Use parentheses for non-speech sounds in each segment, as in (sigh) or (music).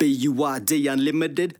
BUID Unlimited.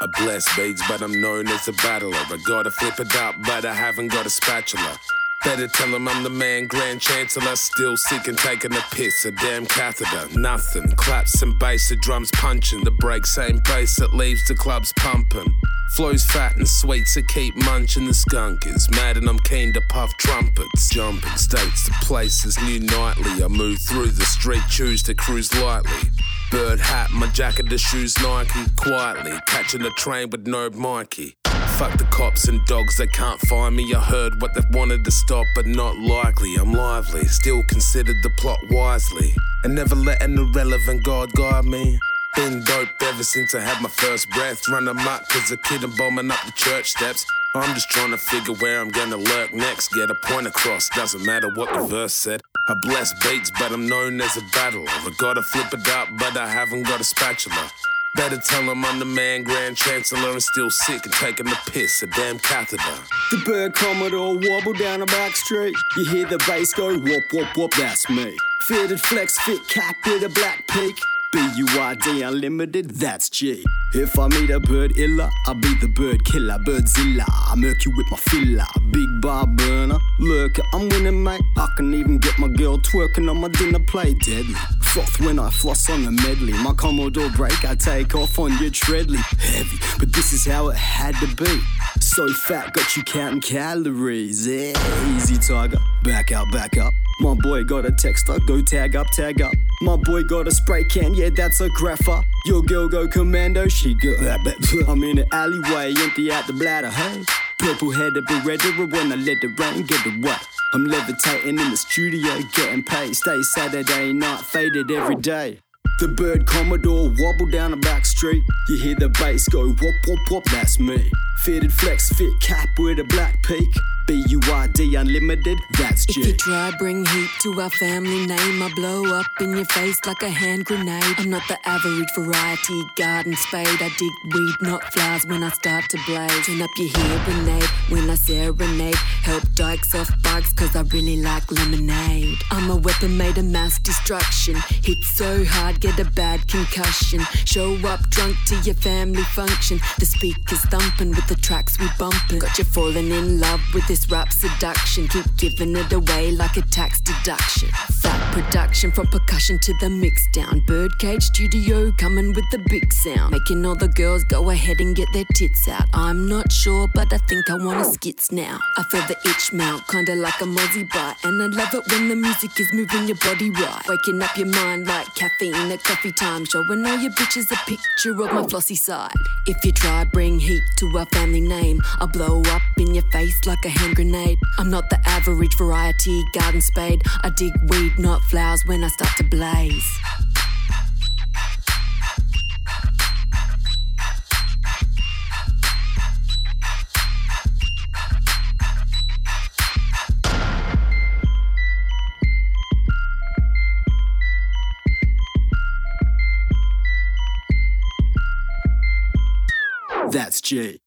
I bless beats, but I'm known as a battler. I gotta flip it up, but I haven't got a spatula. Better tell him I'm the man, Grand Chancellor. Still seeking, taking a piss, a damn catheter. Nothing. Claps and bass, the drums punching. The break, same bass that leaves the clubs pumping. Flows fat and sweet, so keep munching. The skunk is mad and I'm keen to puff trumpets. Jumping states to places new nightly. I move through the street, choose to cruise lightly. Bird hat, my jacket, the shoes Nike. Quietly, catching the train with no Mikey. Fuck the cops and dogs, they can't find me. I heard what they wanted to stop, but not likely. I'm lively, still considered the plot wisely. And never let an irrelevant God guide me. Been dope ever since I had my first breath. Run amok cause a kid and bombing up the church steps. I'm just trying to figure where I'm gonna lurk next. Get a point across, doesn't matter what the verse said. I bless beats, but I'm known as a battler. I gotta flip it up, but I haven't got a spatula. Better tell him I'm the man, Grand Chancellor, and still sick and taking the piss, a damn catheter. The bird Commodore wobble down a back street. You hear the bass go whoop whoop whoop, that's me. Fitted flex fit cap with a black peak. BUID Unlimited, that's G. If I meet a bird illa, I'll be the bird killer, birdzilla. I murk you with my filler, big bar burner. Look, I'm winning, mate. I can even get my girl twerking on my dinner plate, deadly. Froth when I floss on the medley. My Commodore break, I take off on your treadly. Heavy, but this is how it had to be. So fat, got you counting calories. Yeah, easy tiger. Back out, back up. My boy got a texter, go tag up, tag up. My boy got a spray can, yeah, that's a grapher. Your girl go commando, she go. (laughs) I'm in the alleyway, empty out the bladder, hey. Purple headed beretta when I let the rain get away. I'm levitating in the studio, getting paid. Stay Saturday night, faded every day. The bird Commodore wobble down the back street. You hear the bass go whoop whoop whoop, that's me. Fitted flex fit cap with a black peak. BUID Unlimited, that's If you try bring heat to our family name, I blow up in your face like a hand grenade. I'm not the average variety garden spade. I dig weed, not flowers when I start to blaze. Turn up your hearing aid when I serenade. Help dykes off bugs cause I really like lemonade. I'm a weapon made of mass destruction. Hit so hard, get a bad concussion. Show up drunk to your family function. The speakers thumping with the tracks we bumping. Got you falling in love with this rap seduction. Keep giving it away like a tax deduction. Fat production from percussion to the mix down. Birdcage studio coming with the big sound. Making all the girls go ahead and get their tits out. I'm not sure, but I think I want to skits now. I feel the itch mount, kinda like a mozzie bite. And I love it when the music is moving your body right. Waking up your mind like caffeine at coffee time. Showing all your bitches a picture of my flossy side. If you try bring heat to our family name, I'll blow up in your face like a hand grenade. I'm not the average variety garden spade. I dig weed, not flowers when I start to blaze. That's G.